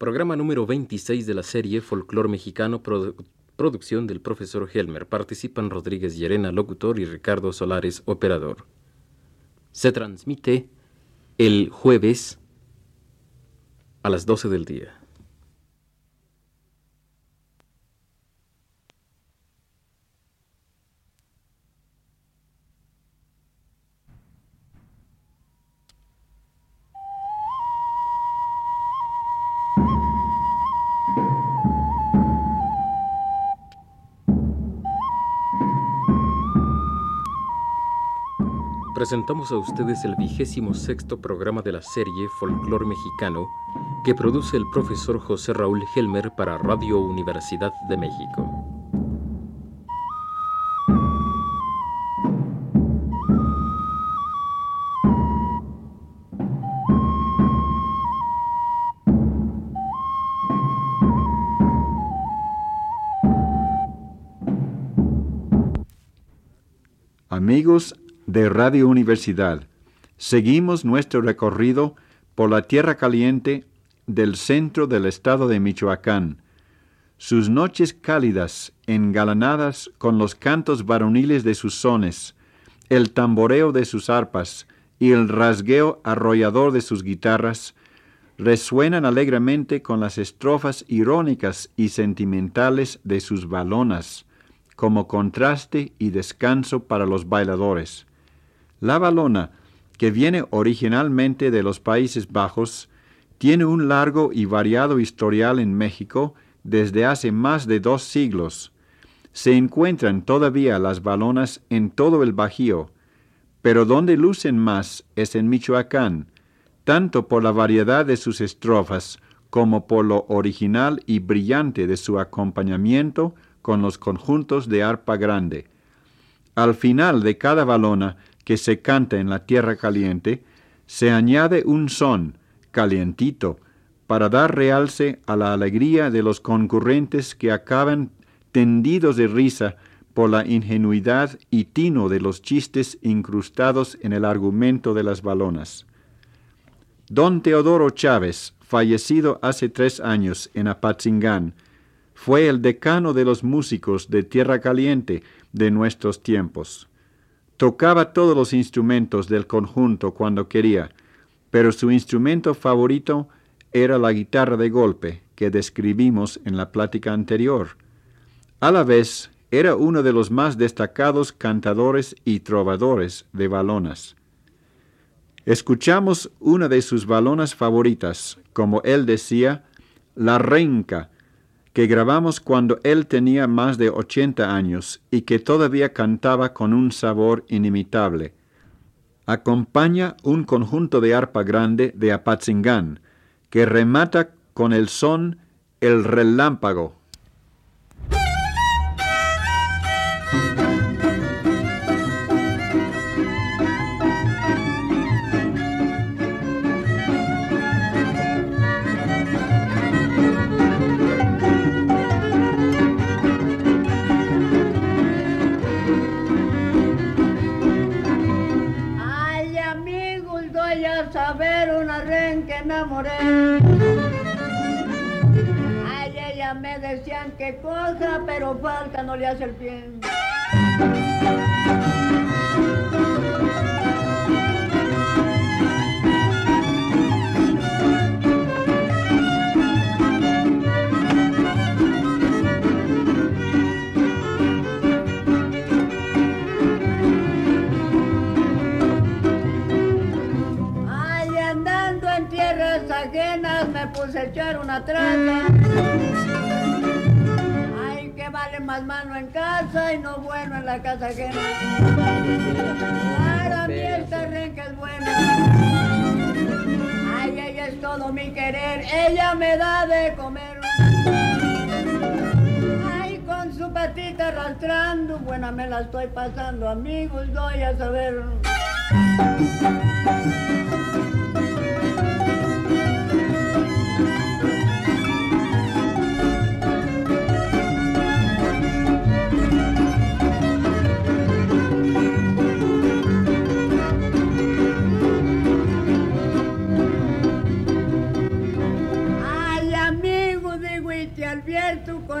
Programa número 26 de la serie Folclor Mexicano, producción del profesor Helmer. Participan Rodríguez Llerena, locutor, y Ricardo Solares, operador. Se transmite el jueves a las 12 del día. Presentamos a ustedes el vigésimo sexto programa de la serie Folclor Mexicano que produce el profesor José Raúl Helmer para Radio Universidad de México. Amigos, de Radio Universidad. Seguimos nuestro recorrido por la tierra caliente del centro del estado de Michoacán. Sus noches cálidas, engalanadas con los cantos varoniles de sus sones, el tamboreo de sus arpas y el rasgueo arrollador de sus guitarras, resuenan alegremente con las estrofas irónicas y sentimentales de sus balonas, como contraste y descanso para los bailadores. La balona, que viene originalmente de los Países Bajos, tiene un largo y variado historial en México desde hace más de dos siglos. Se encuentran todavía las balonas en todo el Bajío, pero donde lucen más es en Michoacán, tanto por la variedad de sus estrofas como por lo original y brillante de su acompañamiento con los conjuntos de arpa grande. Al final de cada balona que se canta en la tierra caliente, se añade un son calientito para dar realce a la alegría de los concurrentes que acaban tendidos de risa por la ingenuidad y tino de los chistes incrustados en el argumento de las balonas. Don Teodoro Chávez, fallecido hace tres años en Apatzingán, fue el decano de los músicos de Tierra Caliente de nuestros tiempos. Tocaba todos los instrumentos del conjunto cuando quería, pero su instrumento favorito era la guitarra de golpe que describimos en la plática anterior. A la vez, era uno de los más destacados cantadores y trovadores de balonas. Escuchamos una de sus balonas favoritas, como él decía, La Renca, que grabamos cuando él tenía más de 80 años y que todavía cantaba con un sabor inimitable. Acompaña un conjunto de arpa grande de Apatzingán, que remata con el son El Relámpago me decían que cosa, pero falta no le hace el bien. Casa y no bueno en la casa ajena. Para mí esta renca es buena. Ay, ella es todo mi querer, ella me da de comer. Ay, con su patita arrastrando, buena me la estoy pasando, amigos, doy a saber.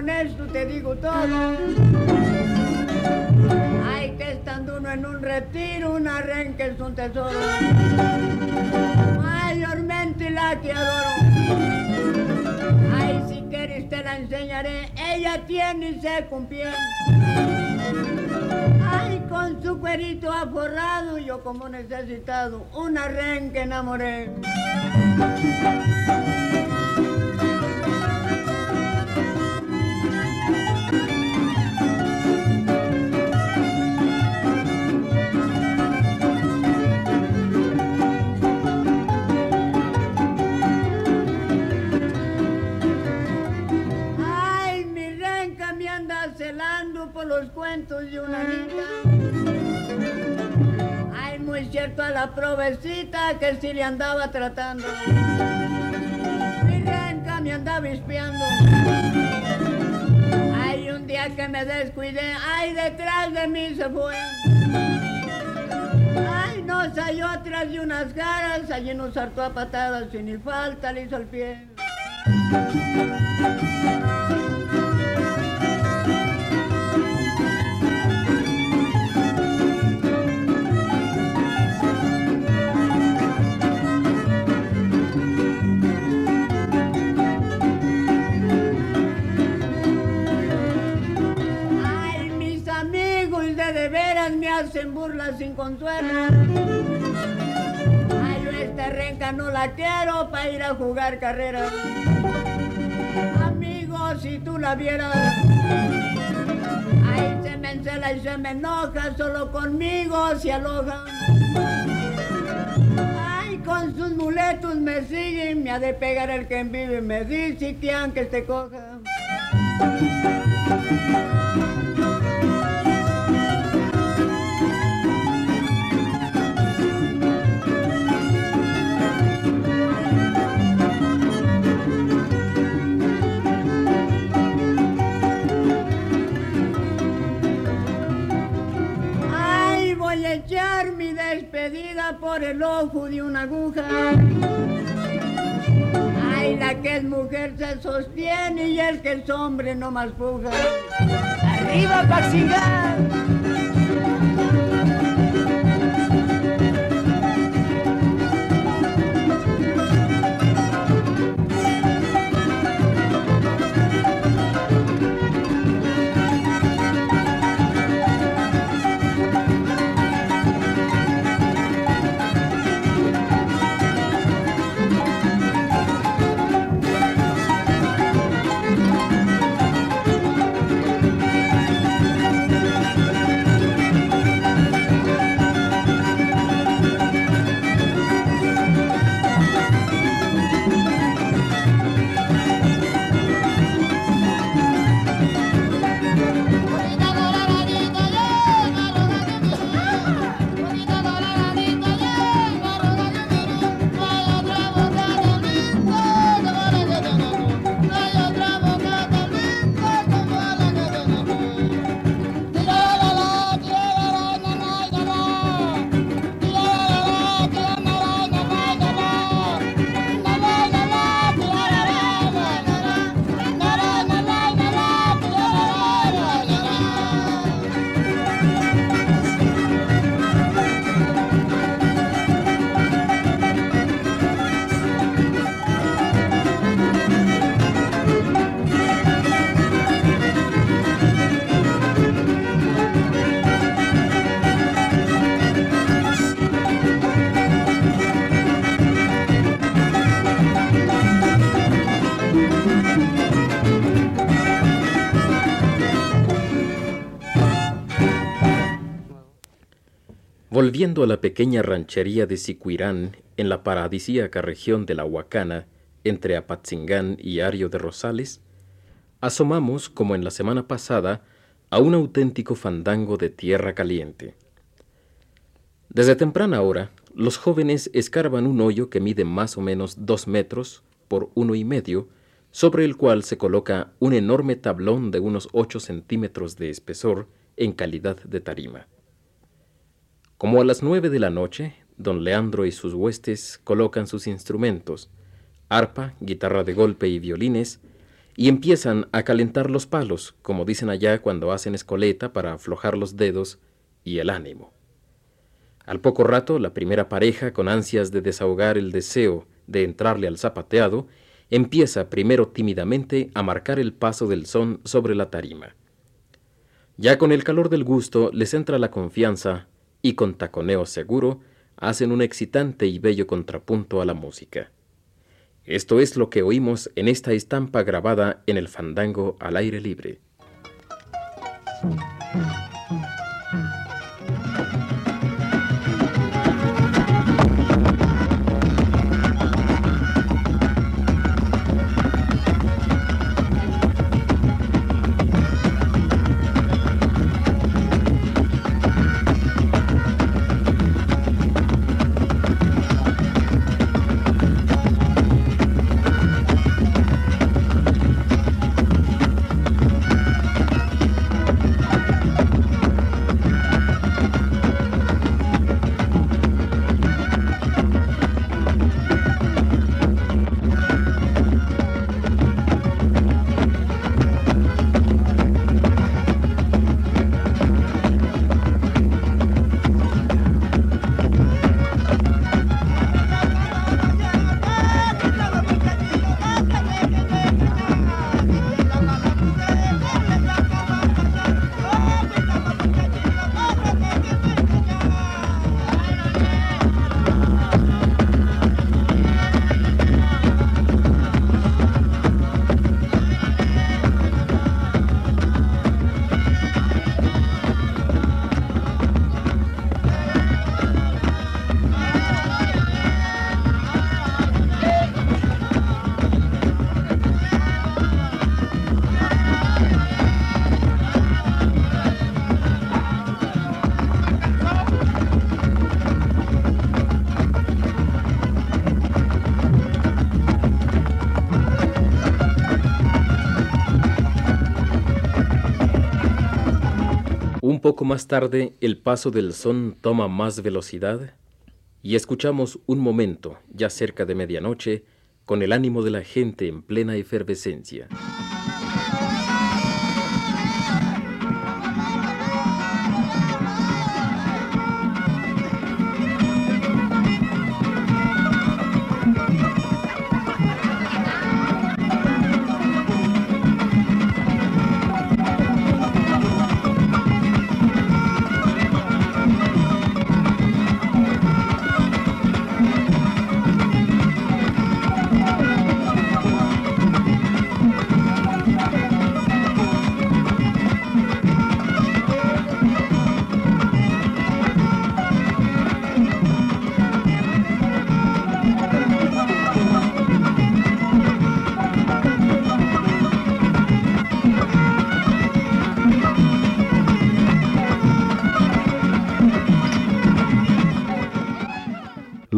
Advierto, con esto te digo todo. Ay, que estando uno en un retiro, un arranque es un tesoro. Mayormente la que adoro. Ay, si quieres te la enseñaré, ella tiene y se cumple. Ay, con su cuerito aforrado, yo como necesitado, un arranque enamoré. De una niña. Ay, muy cierto a la provecita que sí le andaba tratando. Mi renca me andaba espiando. Ay, un día que me descuidé, ay, detrás de mí se fue. Ay, nos halló atrás de unas caras, allí nos hartó a patadas y ni falta le hizo el pie. Sin consuelo. Ay, yo esta renca no la quiero para ir a jugar carrera. Amigos, si tú la vieras. Ay, se me encela y se me enoja, solo conmigo se aloja. Ay, con sus muletos me siguen, me ha de pegar el que vive, me dice que aunque te coja. Echar mi despedida por el ojo de una aguja. Ay, la que es mujer se sostiene y el que es hombre no más puja. ¡Arriba, Paxingán! Volviendo a la pequeña ranchería de Sicuirán, en la paradisíaca región de la Huacana, entre Apatzingán y Ario de Rosales, asomamos, como en la semana pasada, a un auténtico fandango de tierra caliente. Desde temprana hora, los jóvenes escarban un hoyo que mide más o menos dos metros por uno y medio, sobre el cual se coloca un enorme tablón de unos ocho centímetros de espesor en calidad de tarima. Como a las nueve de la noche, don Leandro y sus huestes colocan sus instrumentos, arpa, guitarra de golpe y violines, y empiezan a calentar los palos, como dicen allá cuando hacen escoleta para aflojar los dedos y el ánimo. Al poco rato, la primera pareja, con ansias de desahogar el deseo de entrarle al zapateado, empieza primero tímidamente a marcar el paso del son sobre la tarima. Ya con el calor del gusto les entra la confianza y con taconeo seguro hacen un excitante y bello contrapunto a la música. Esto es lo que oímos en esta estampa grabada en el fandango al aire libre. Poco más tarde el paso del son toma más velocidad y escuchamos un momento, ya cerca de medianoche, con el ánimo de la gente en plena efervescencia.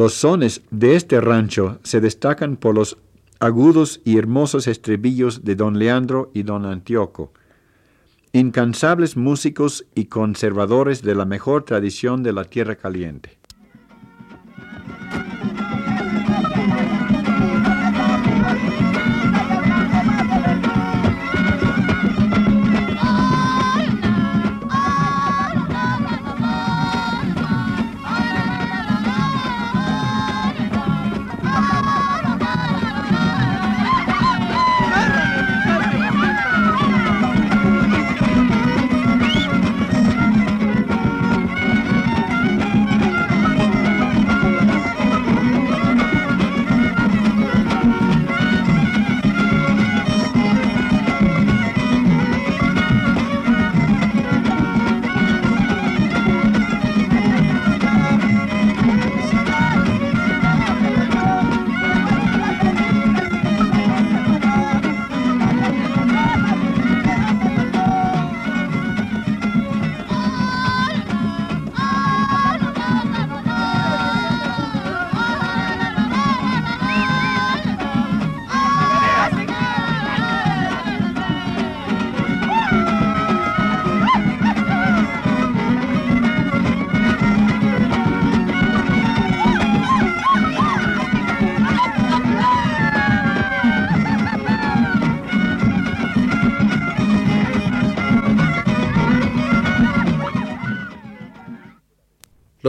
Los sones de este rancho se destacan por los agudos y hermosos estribillos de don Leandro y don Antioco, incansables músicos y conservadores de la mejor tradición de la tierra caliente.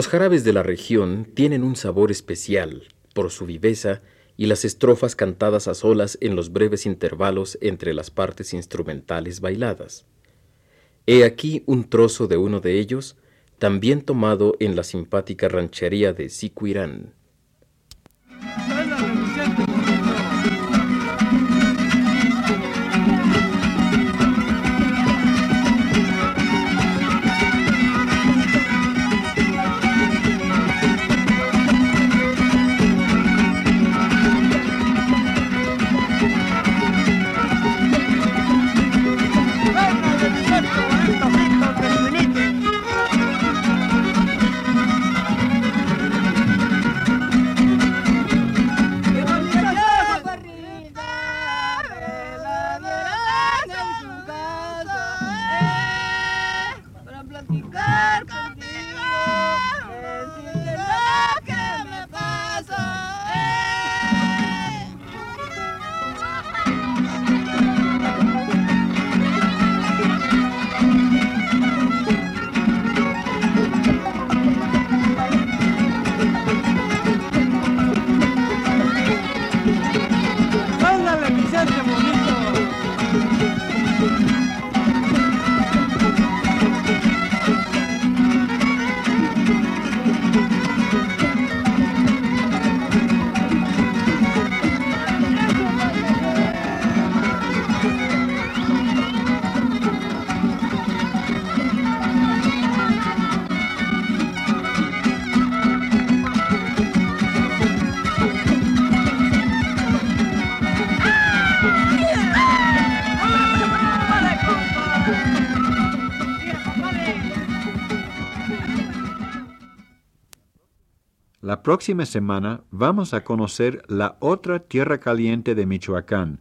Los jarabes de la región tienen un sabor especial por su viveza y las estrofas cantadas a solas en los breves intervalos entre las partes instrumentales bailadas. He aquí un trozo de uno de ellos, también tomado en la simpática ranchería de Sicuirán. La próxima semana vamos a conocer la otra tierra caliente de Michoacán,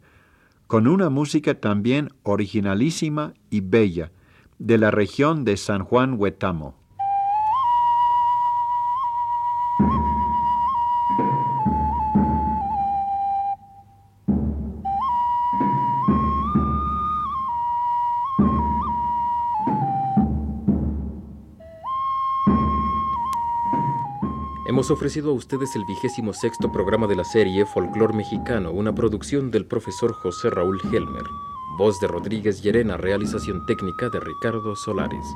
con una música también originalísima y bella, de la región de San Juan Huetamo. Hemos ofrecido a ustedes el vigésimo sexto programa de la serie Folclor Mexicano, una producción del profesor José Raúl Helmer. Voz de Rodríguez Llerena, realización técnica de Ricardo Solares.